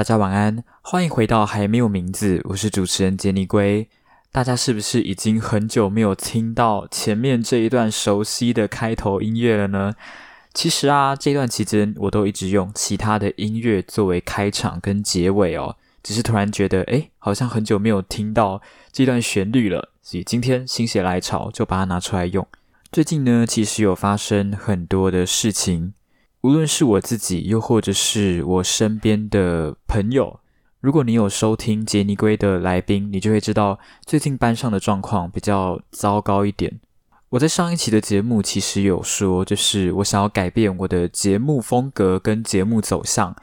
大家晚安，欢迎回到还没有名字，我是主持人杰尼龟。大家是不是已经很久没有听到前面这一段熟悉的开头音乐了呢？其实啊，这段期间我都一直用其他的音乐作为开场跟结尾哦，只是突然觉得，诶，好像很久没有听到这段旋律了，所以今天心血来潮就把它拿出来用。最近呢，其实有发生很多的事情。无论是我自己，又或者是我身边的朋友，如果你有收听杰尼龟的来宾，你就会知道最近班上的状况比较糟糕一点。我在上一期的节目其实有说，就是我想要改变我的节目风格跟节目走向，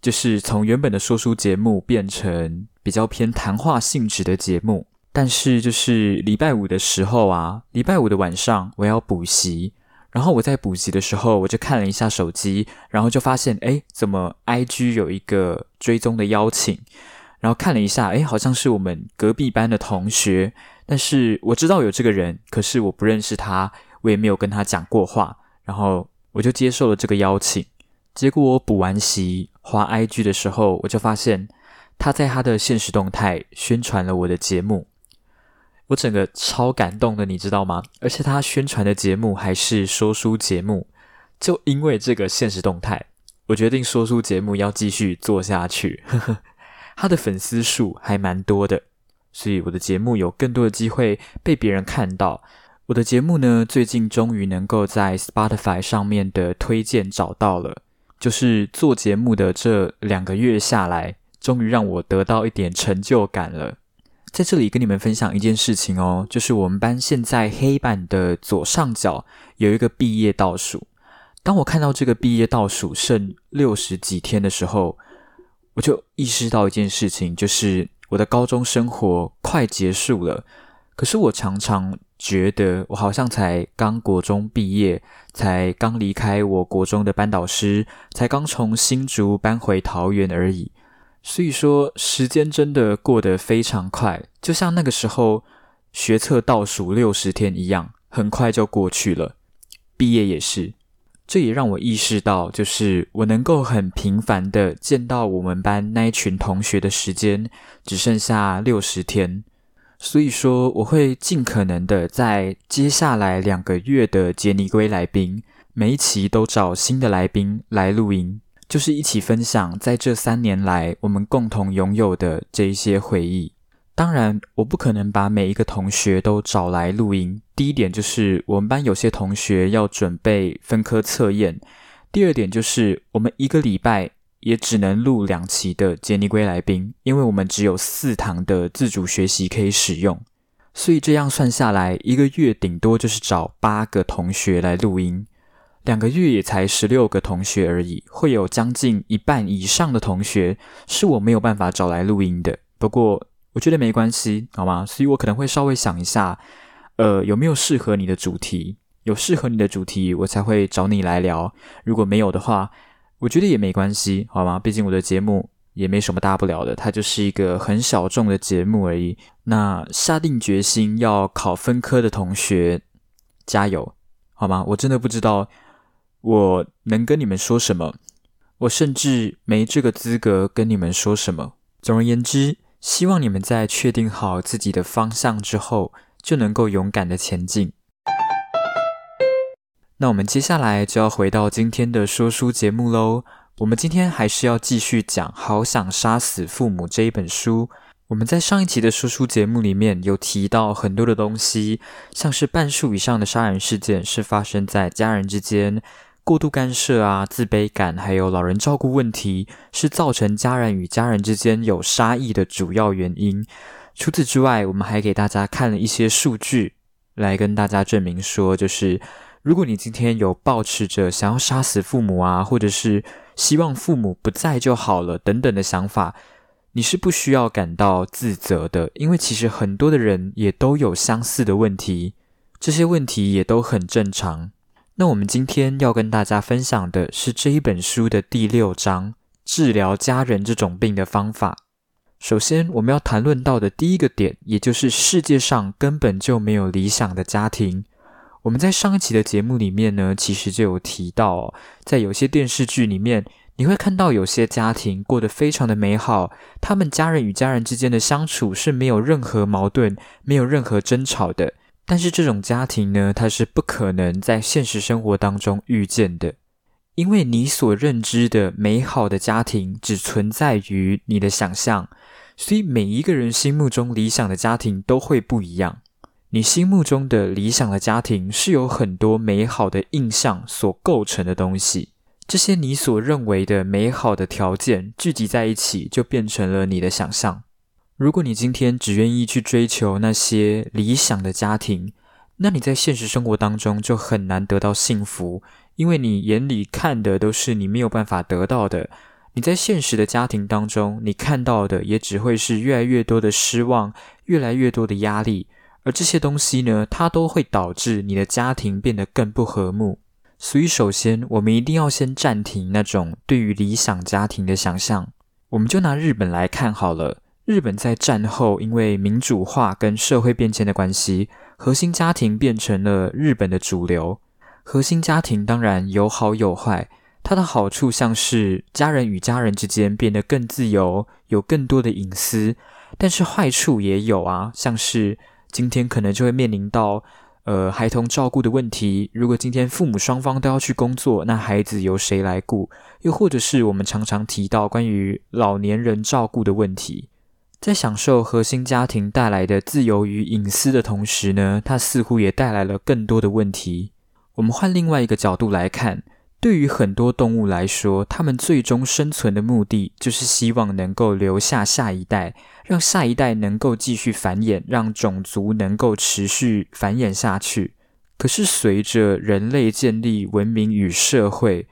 就是从原本的说书节目变成比较偏谈话性质的节目。但是就是礼拜五的时候啊，礼拜五的晚上我要补习。然后我在补习的时候，我就看了一下手机，然后就发现，哎，怎么 I G 有一个追踪的邀请？然后看了一下，哎，好像是我们隔壁班的同学，但是我知道有这个人，可是我不认识他，我也没有跟他讲过话，然后我就接受了这个邀请。结果我补完习滑 I G 的时候，我就发现他在他的现实动态宣传了我的节目。我整个超感动的，你知道吗？而且他宣传的节目还是说书节目，就因为这个现实动态，我决定说书节目要继续做下去。他的粉丝数还蛮多的，所以我的节目有更多的机会被别人看到。我的节目呢，最近终于能够在 Spotify 上面的推荐找到了，就是做节目的这两个月下来，终于让我得到一点成就感了。在这里跟你们分享一件事情哦，就是我们班现在黑板的左上角有一个毕业倒数。当我看到这个毕业倒数剩六十几天的时候，我就意识到一件事情，就是我的高中生活快结束了。可是我常常觉得，我好像才刚国中毕业，才刚离开我国中的班导师，才刚从新竹搬回桃园而已。所以说，时间真的过得非常快，就像那个时候学测倒数六十天一样，很快就过去了。毕业也是，这也让我意识到，就是我能够很频繁的见到我们班那一群同学的时间只剩下六十天。所以说，我会尽可能的在接下来两个月的杰尼龟来宾，每一期都找新的来宾来录音。就是一起分享在这三年来我们共同拥有的这一些回忆。当然，我不可能把每一个同学都找来录音。第一点就是我们班有些同学要准备分科测验；第二点就是我们一个礼拜也只能录两期的杰尼龟来宾，因为我们只有四堂的自主学习可以使用。所以这样算下来，一个月顶多就是找八个同学来录音。两个月也才十六个同学而已，会有将近一半以上的同学是我没有办法找来录音的。不过我觉得没关系，好吗？所以我可能会稍微想一下，呃，有没有适合你的主题？有适合你的主题，我才会找你来聊。如果没有的话，我觉得也没关系，好吗？毕竟我的节目也没什么大不了的，它就是一个很小众的节目而已。那下定决心要考分科的同学，加油，好吗？我真的不知道。我能跟你们说什么？我甚至没这个资格跟你们说什么。总而言之，希望你们在确定好自己的方向之后，就能够勇敢的前进。那我们接下来就要回到今天的说书节目喽。我们今天还是要继续讲《好想杀死父母》这一本书。我们在上一期的说书节目里面有提到很多的东西，像是半数以上的杀人事件是发生在家人之间。过度干涉啊，自卑感，还有老人照顾问题，是造成家人与家人之间有杀意的主要原因。除此之外，我们还给大家看了一些数据，来跟大家证明说，就是如果你今天有抱持着想要杀死父母啊，或者是希望父母不在就好了等等的想法，你是不需要感到自责的，因为其实很多的人也都有相似的问题，这些问题也都很正常。那我们今天要跟大家分享的是这一本书的第六章：治疗家人这种病的方法。首先，我们要谈论到的第一个点，也就是世界上根本就没有理想的家庭。我们在上一期的节目里面呢，其实就有提到，在有些电视剧里面，你会看到有些家庭过得非常的美好，他们家人与家人之间的相处是没有任何矛盾、没有任何争吵的。但是这种家庭呢，它是不可能在现实生活当中遇见的，因为你所认知的美好的家庭只存在于你的想象，所以每一个人心目中理想的家庭都会不一样。你心目中的理想的家庭是有很多美好的印象所构成的东西。这些你所认为的美好的条件聚集在一起，就变成了你的想象。如果你今天只愿意去追求那些理想的家庭，那你在现实生活当中就很难得到幸福，因为你眼里看的都是你没有办法得到的。你在现实的家庭当中，你看到的也只会是越来越多的失望，越来越多的压力，而这些东西呢，它都会导致你的家庭变得更不和睦。所以，首先，我们一定要先暂停那种对于理想家庭的想象。我们就拿日本来看好了。日本在战后，因为民主化跟社会变迁的关系，核心家庭变成了日本的主流。核心家庭当然有好有坏，它的好处像是家人与家人之间变得更自由，有更多的隐私。但是坏处也有啊，像是今天可能就会面临到。呃，孩童照顾的问题，如果今天父母双方都要去工作，那孩子由谁来顾？又或者是我们常常提到关于老年人照顾的问题，在享受核心家庭带来的自由与隐私的同时呢，它似乎也带来了更多的问题。我们换另外一个角度来看。对于很多动物来说，它们最终生存的目的就是希望能够留下下一代，让下一代能够继续繁衍，让种族能够持续繁衍下去。可是，随着人类建立文明与社会，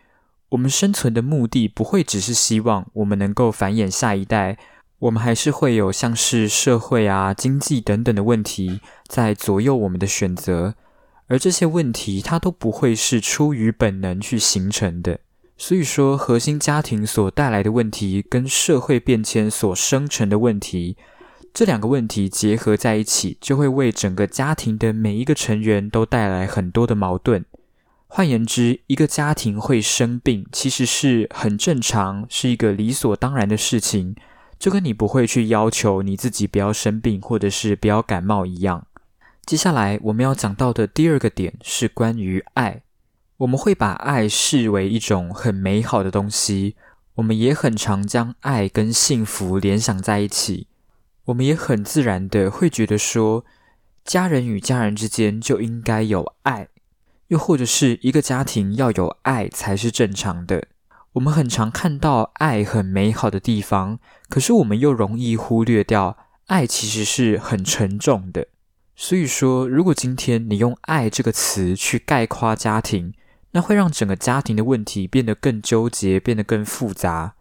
我们生存的目的不会只是希望我们能够繁衍下一代，我们还是会有像是社会啊、经济等等的问题在左右我们的选择。而这些问题，它都不会是出于本能去形成的。所以说，核心家庭所带来的问题，跟社会变迁所生成的问题，这两个问题结合在一起，就会为整个家庭的每一个成员都带来很多的矛盾。换言之，一个家庭会生病，其实是很正常，是一个理所当然的事情，就跟你不会去要求你自己不要生病，或者是不要感冒一样。接下来我们要讲到的第二个点是关于爱。我们会把爱视为一种很美好的东西，我们也很常将爱跟幸福联想在一起。我们也很自然的会觉得说，家人与家人之间就应该有爱，又或者是一个家庭要有爱才是正常的。我们很常看到爱很美好的地方，可是我们又容易忽略掉爱其实是很沉重的。所以说，如果今天你用“爱”这个词去概括家庭，那会让整个家庭的问题变得更纠结，变得更复杂。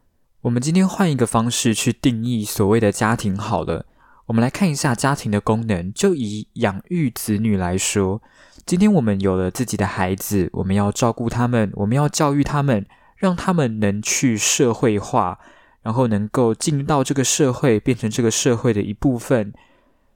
我们今天换一个方式去定义所谓的家庭好了。我们来看一下家庭的功能。就以养育子女来说，今天我们有了自己的孩子，我们要照顾他们，我们要教育他们，让他们能去社会化，然后能够进到这个社会，变成这个社会的一部分。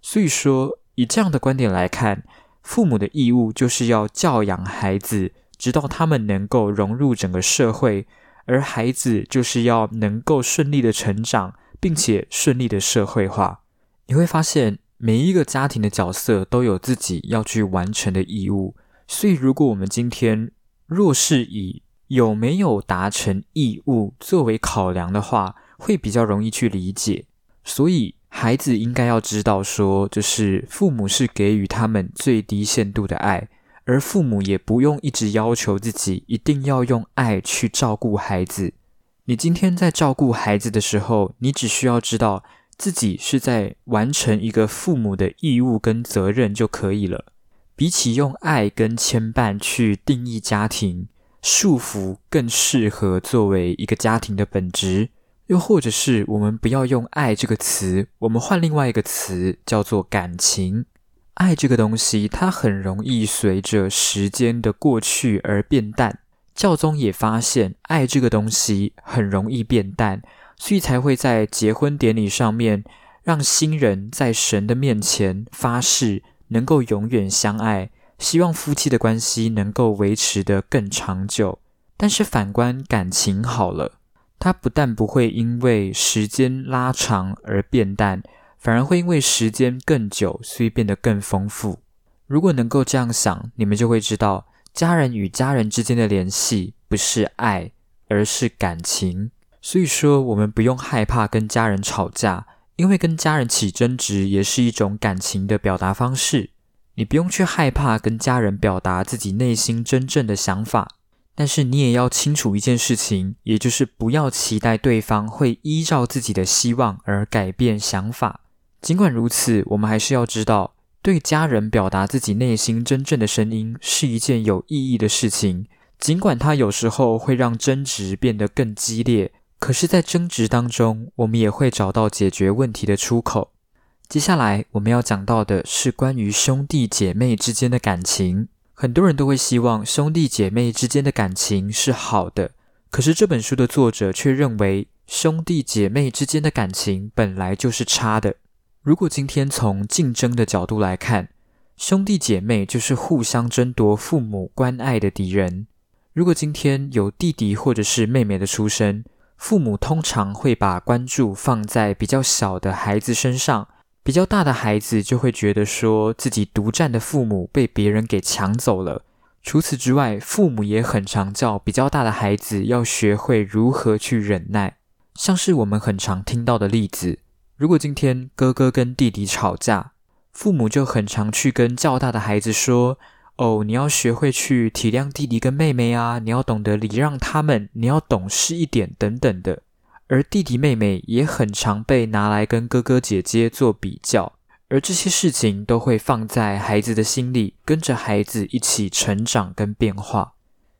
所以说。以这样的观点来看，父母的义务就是要教养孩子，直到他们能够融入整个社会，而孩子就是要能够顺利的成长，并且顺利的社会化。你会发现，每一个家庭的角色都有自己要去完成的义务。所以，如果我们今天若是以有没有达成义务作为考量的话，会比较容易去理解。所以。孩子应该要知道，说就是父母是给予他们最低限度的爱，而父母也不用一直要求自己一定要用爱去照顾孩子。你今天在照顾孩子的时候，你只需要知道自己是在完成一个父母的义务跟责任就可以了。比起用爱跟牵绊去定义家庭，束缚更适合作为一个家庭的本质。又或者是我们不要用“爱”这个词，我们换另外一个词，叫做感情。爱这个东西，它很容易随着时间的过去而变淡。教宗也发现，爱这个东西很容易变淡，所以才会在结婚典礼上面，让新人在神的面前发誓，能够永远相爱，希望夫妻的关系能够维持得更长久。但是反观感情好了。它不但不会因为时间拉长而变淡，反而会因为时间更久，所以变得更丰富。如果能够这样想，你们就会知道，家人与家人之间的联系不是爱，而是感情。所以说，我们不用害怕跟家人吵架，因为跟家人起争执也是一种感情的表达方式。你不用去害怕跟家人表达自己内心真正的想法，但是你也要清楚一件事情，也就是不要期待对方会依照自己的希望而改变想法。尽管如此，我们还是要知道，对家人表达自己内心真正的声音是一件有意义的事情。尽管它有时候会让争执变得更激烈。可是，在争执当中，我们也会找到解决问题的出口。接下来我们要讲到的是关于兄弟姐妹之间的感情。很多人都会希望兄弟姐妹之间的感情是好的，可是这本书的作者却认为兄弟姐妹之间的感情本来就是差的。如果今天从竞争的角度来看，兄弟姐妹就是互相争夺父母关爱的敌人。如果今天有弟弟或者是妹妹的出生，父母通常会把关注放在比较小的孩子身上，比较大的孩子就会觉得说自己独占的父母被别人给抢走了。除此之外，父母也很常叫比较大的孩子要学会如何去忍耐。像是我们很常听到的例子，如果今天哥哥跟弟弟吵架，父母就很常去跟较大的孩子说。哦，你要学会去体谅弟弟跟妹妹啊！你要懂得礼让他们，你要懂事一点等等的。而弟弟妹妹也很常被拿来跟哥哥姐姐做比较，而这些事情都会放在孩子的心里，跟着孩子一起成长跟变化。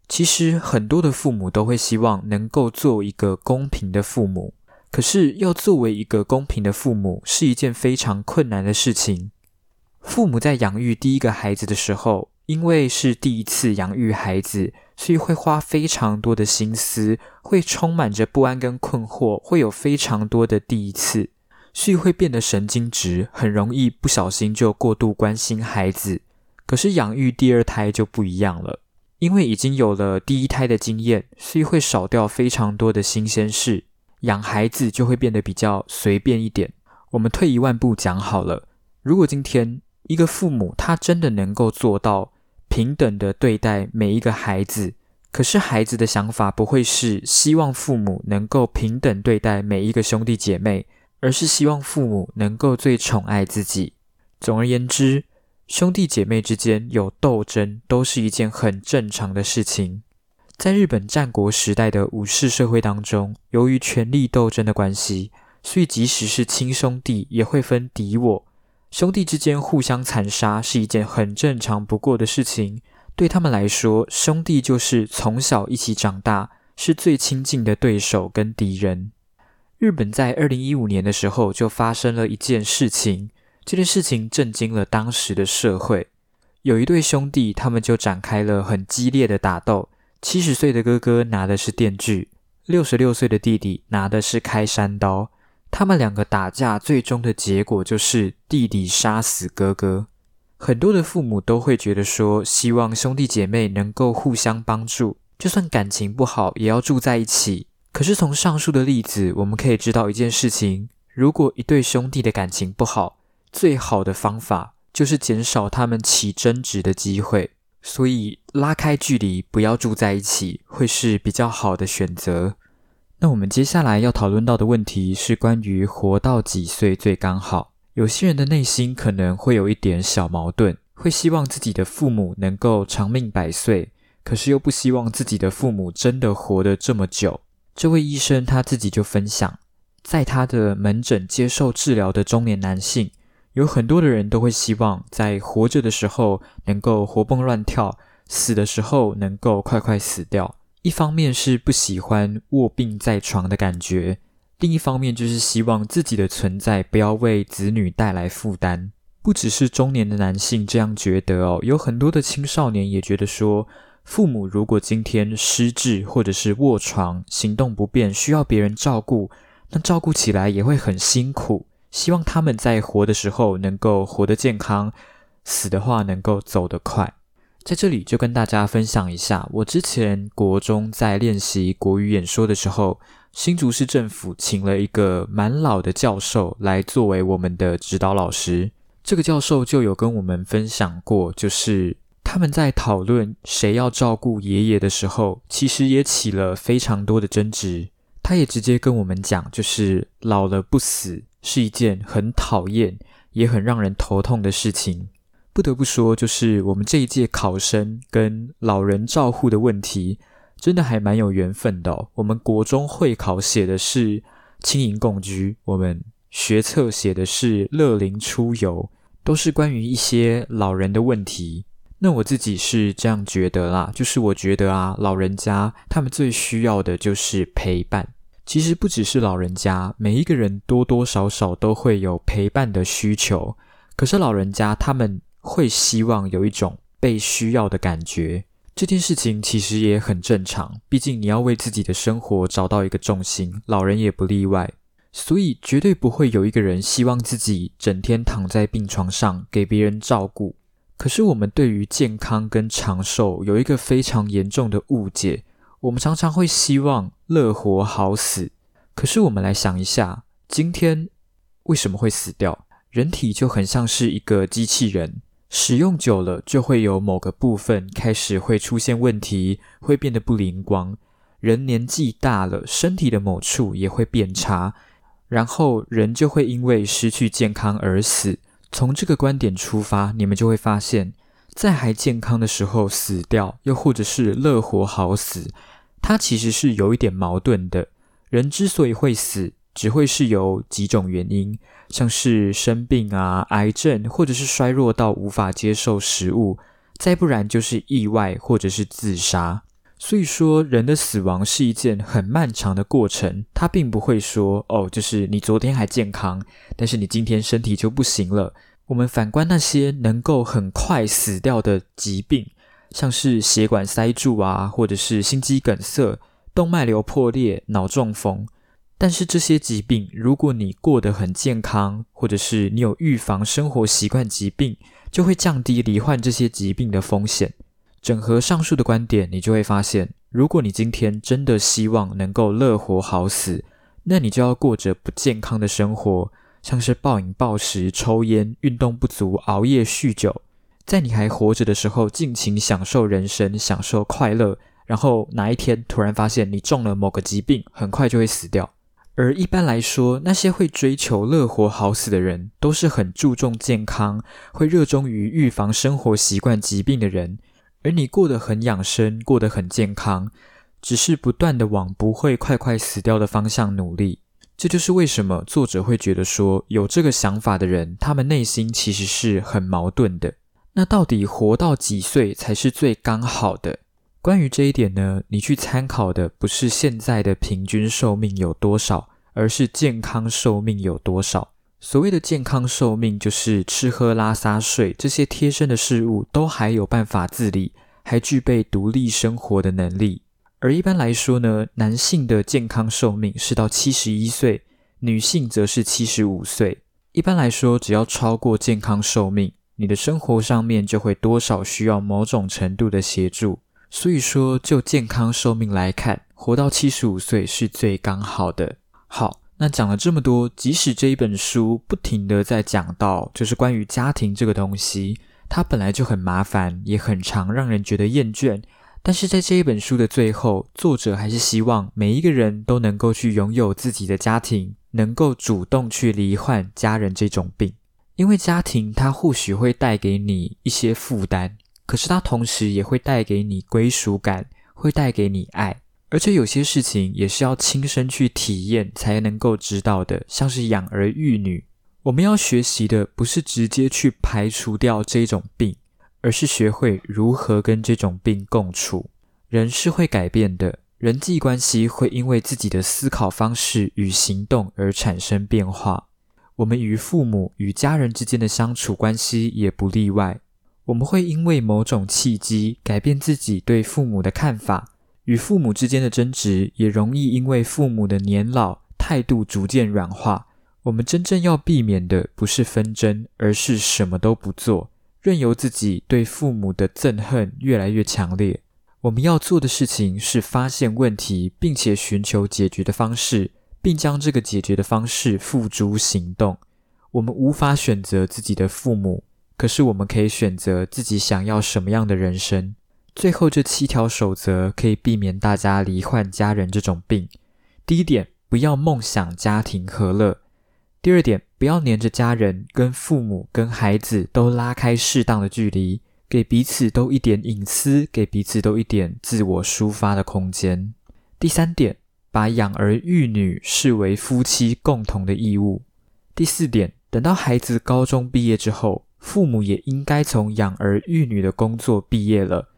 其实很多的父母都会希望能够做一个公平的父母，可是要作为一个公平的父母是一件非常困难的事情。父母在养育第一个孩子的时候。因为是第一次养育孩子，所以会花非常多的心思，会充满着不安跟困惑，会有非常多的第一次，所以会变得神经质，很容易不小心就过度关心孩子。可是养育第二胎就不一样了，因为已经有了第一胎的经验，所以会少掉非常多的新鲜事，养孩子就会变得比较随便一点。我们退一万步讲好了，如果今天一个父母他真的能够做到。平等的对待每一个孩子，可是孩子的想法不会是希望父母能够平等对待每一个兄弟姐妹，而是希望父母能够最宠爱自己。总而言之，兄弟姐妹之间有斗争都是一件很正常的事情。在日本战国时代的武士社会当中，由于权力斗争的关系，所以即使是亲兄弟也会分敌我。兄弟之间互相残杀是一件很正常不过的事情，对他们来说，兄弟就是从小一起长大，是最亲近的对手跟敌人。日本在二零一五年的时候就发生了一件事情，这件事情震惊了当时的社会。有一对兄弟，他们就展开了很激烈的打斗。七十岁的哥哥拿的是电锯，六十六岁的弟弟拿的是开山刀。他们两个打架，最终的结果就是弟弟杀死哥哥。很多的父母都会觉得说，希望兄弟姐妹能够互相帮助，就算感情不好，也要住在一起。可是从上述的例子，我们可以知道一件事情：如果一对兄弟的感情不好，最好的方法就是减少他们起争执的机会。所以拉开距离，不要住在一起，会是比较好的选择。那我们接下来要讨论到的问题是关于活到几岁最刚好。有些人的内心可能会有一点小矛盾，会希望自己的父母能够长命百岁，可是又不希望自己的父母真的活得这么久。这位医生他自己就分享，在他的门诊接受治疗的中年男性，有很多的人都会希望在活着的时候能够活蹦乱跳，死的时候能够快快死掉。一方面是不喜欢卧病在床的感觉，另一方面就是希望自己的存在不要为子女带来负担。不只是中年的男性这样觉得哦，有很多的青少年也觉得说，父母如果今天失智或者是卧床、行动不便，需要别人照顾，那照顾起来也会很辛苦。希望他们在活的时候能够活得健康，死的话能够走得快。在这里就跟大家分享一下，我之前国中在练习国语演说的时候，新竹市政府请了一个蛮老的教授来作为我们的指导老师。这个教授就有跟我们分享过，就是他们在讨论谁要照顾爷爷的时候，其实也起了非常多的争执。他也直接跟我们讲，就是老了不死是一件很讨厌也很让人头痛的事情。不得不说，就是我们这一届考生跟老人照护的问题，真的还蛮有缘分的。我们国中会考写的是轻盈共居，我们学测写的是乐龄出游，都是关于一些老人的问题。那我自己是这样觉得啦，就是我觉得啊，老人家他们最需要的就是陪伴。其实不只是老人家，每一个人多多少少都会有陪伴的需求。可是老人家他们。会希望有一种被需要的感觉，这件事情其实也很正常。毕竟你要为自己的生活找到一个重心，老人也不例外。所以绝对不会有一个人希望自己整天躺在病床上给别人照顾。可是我们对于健康跟长寿有一个非常严重的误解，我们常常会希望乐活好死。可是我们来想一下，今天为什么会死掉？人体就很像是一个机器人。使用久了，就会有某个部分开始会出现问题，会变得不灵光。人年纪大了，身体的某处也会变差，然后人就会因为失去健康而死。从这个观点出发，你们就会发现，在还健康的时候死掉，又或者是乐活好死，它其实是有一点矛盾的。人之所以会死，只会是由几种原因。像是生病啊、癌症，或者是衰弱到无法接受食物，再不然就是意外或者是自杀。所以说，人的死亡是一件很漫长的过程，它并不会说哦，就是你昨天还健康，但是你今天身体就不行了。我们反观那些能够很快死掉的疾病，像是血管塞住啊，或者是心肌梗塞、动脉瘤破裂、脑中风。但是这些疾病，如果你过得很健康，或者是你有预防生活习惯疾病，就会降低罹患这些疾病的风险。整合上述的观点，你就会发现，如果你今天真的希望能够乐活好死，那你就要过着不健康的生活，像是暴饮暴食、抽烟、运动不足、熬夜、酗酒，在你还活着的时候尽情享受人生、享受快乐，然后哪一天突然发现你中了某个疾病，很快就会死掉。而一般来说，那些会追求乐活好死的人，都是很注重健康，会热衷于预防生活习惯疾病的人。而你过得很养生，过得很健康，只是不断的往不会快快死掉的方向努力。这就是为什么作者会觉得说，有这个想法的人，他们内心其实是很矛盾的。那到底活到几岁才是最刚好的？关于这一点呢，你去参考的不是现在的平均寿命有多少，而是健康寿命有多少。所谓的健康寿命，就是吃喝拉撒睡这些贴身的事物都还有办法自理，还具备独立生活的能力。而一般来说呢，男性的健康寿命是到七十一岁，女性则是七十五岁。一般来说，只要超过健康寿命，你的生活上面就会多少需要某种程度的协助。所以说，就健康寿命来看，活到七十五岁是最刚好的。好，那讲了这么多，即使这一本书不停的在讲到，就是关于家庭这个东西，它本来就很麻烦，也很常，让人觉得厌倦。但是在这一本书的最后，作者还是希望每一个人都能够去拥有自己的家庭，能够主动去罹患家人这种病，因为家庭它或许会带给你一些负担。可是它同时也会带给你归属感，会带给你爱，而且有些事情也是要亲身去体验才能够知道的，像是养儿育女。我们要学习的不是直接去排除掉这种病，而是学会如何跟这种病共处。人是会改变的，人际关系会因为自己的思考方式与行动而产生变化。我们与父母与家人之间的相处关系也不例外。我们会因为某种契机改变自己对父母的看法，与父母之间的争执也容易因为父母的年老态度逐渐软化。我们真正要避免的不是纷争，而是什么都不做，任由自己对父母的憎恨越来越强烈。我们要做的事情是发现问题，并且寻求解决的方式，并将这个解决的方式付诸行动。我们无法选择自己的父母，可是我们可以选择自己想要什么样的人生。最后这七条守则可以避免大家罹患家人这种病。第一点，不要梦想家庭和乐；第二点，不要黏着家人，跟父母、跟孩子都拉开适当的距离。给彼此都一点隐私，给彼此都一点自我抒发的空间。第三点，把养儿育女视为夫妻共同的义务。第四点，等到孩子高中毕业之后，父母也应该从养儿育女的工作毕业了，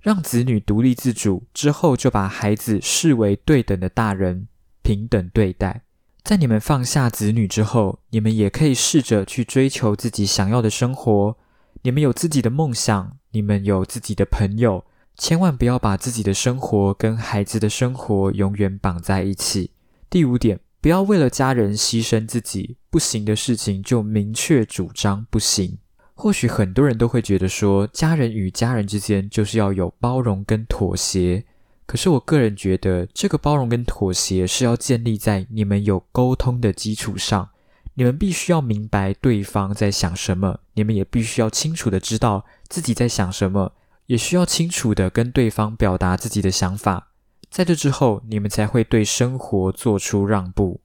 让子女独立自主之后，就把孩子视为对等的大人，平等对待。在你们放下子女之后，你们也可以试着去追求自己想要的生活。你们有自己的梦想，你们有自己的朋友，千万不要把自己的生活跟孩子的生活永远绑在一起。第五点，不要为了家人牺牲自己，不行的事情就明确主张不行。或许很多人都会觉得说，家人与家人之间就是要有包容跟妥协。可是我个人觉得，这个包容跟妥协是要建立在你们有沟通的基础上。你们必须要明白对方在想什么，你们也必须要清楚的知道自己在想什么，也需要清楚的跟对方表达自己的想法。在这之后，你们才会对生活做出让步。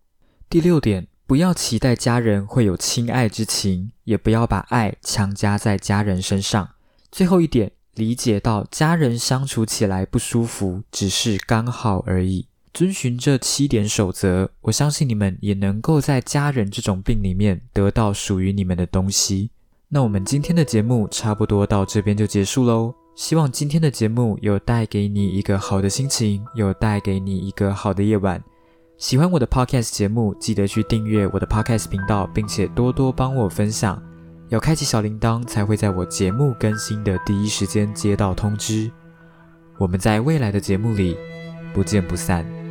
第六点，不要期待家人会有亲爱之情，也不要把爱强加在家人身上。最后一点，理解到家人相处起来不舒服，只是刚好而已。遵循这七点守则，我相信你们也能够在家人这种病里面得到属于你们的东西。那我们今天的节目差不多到这边就结束喽。希望今天的节目有带给你一个好的心情，有带给你一个好的夜晚。喜欢我的 podcast 节目，记得去订阅我的 podcast 频道，并且多多帮我分享，要开启小铃铛才会在我节目更新的第一时间接到通知。我们在未来的节目里不见不散。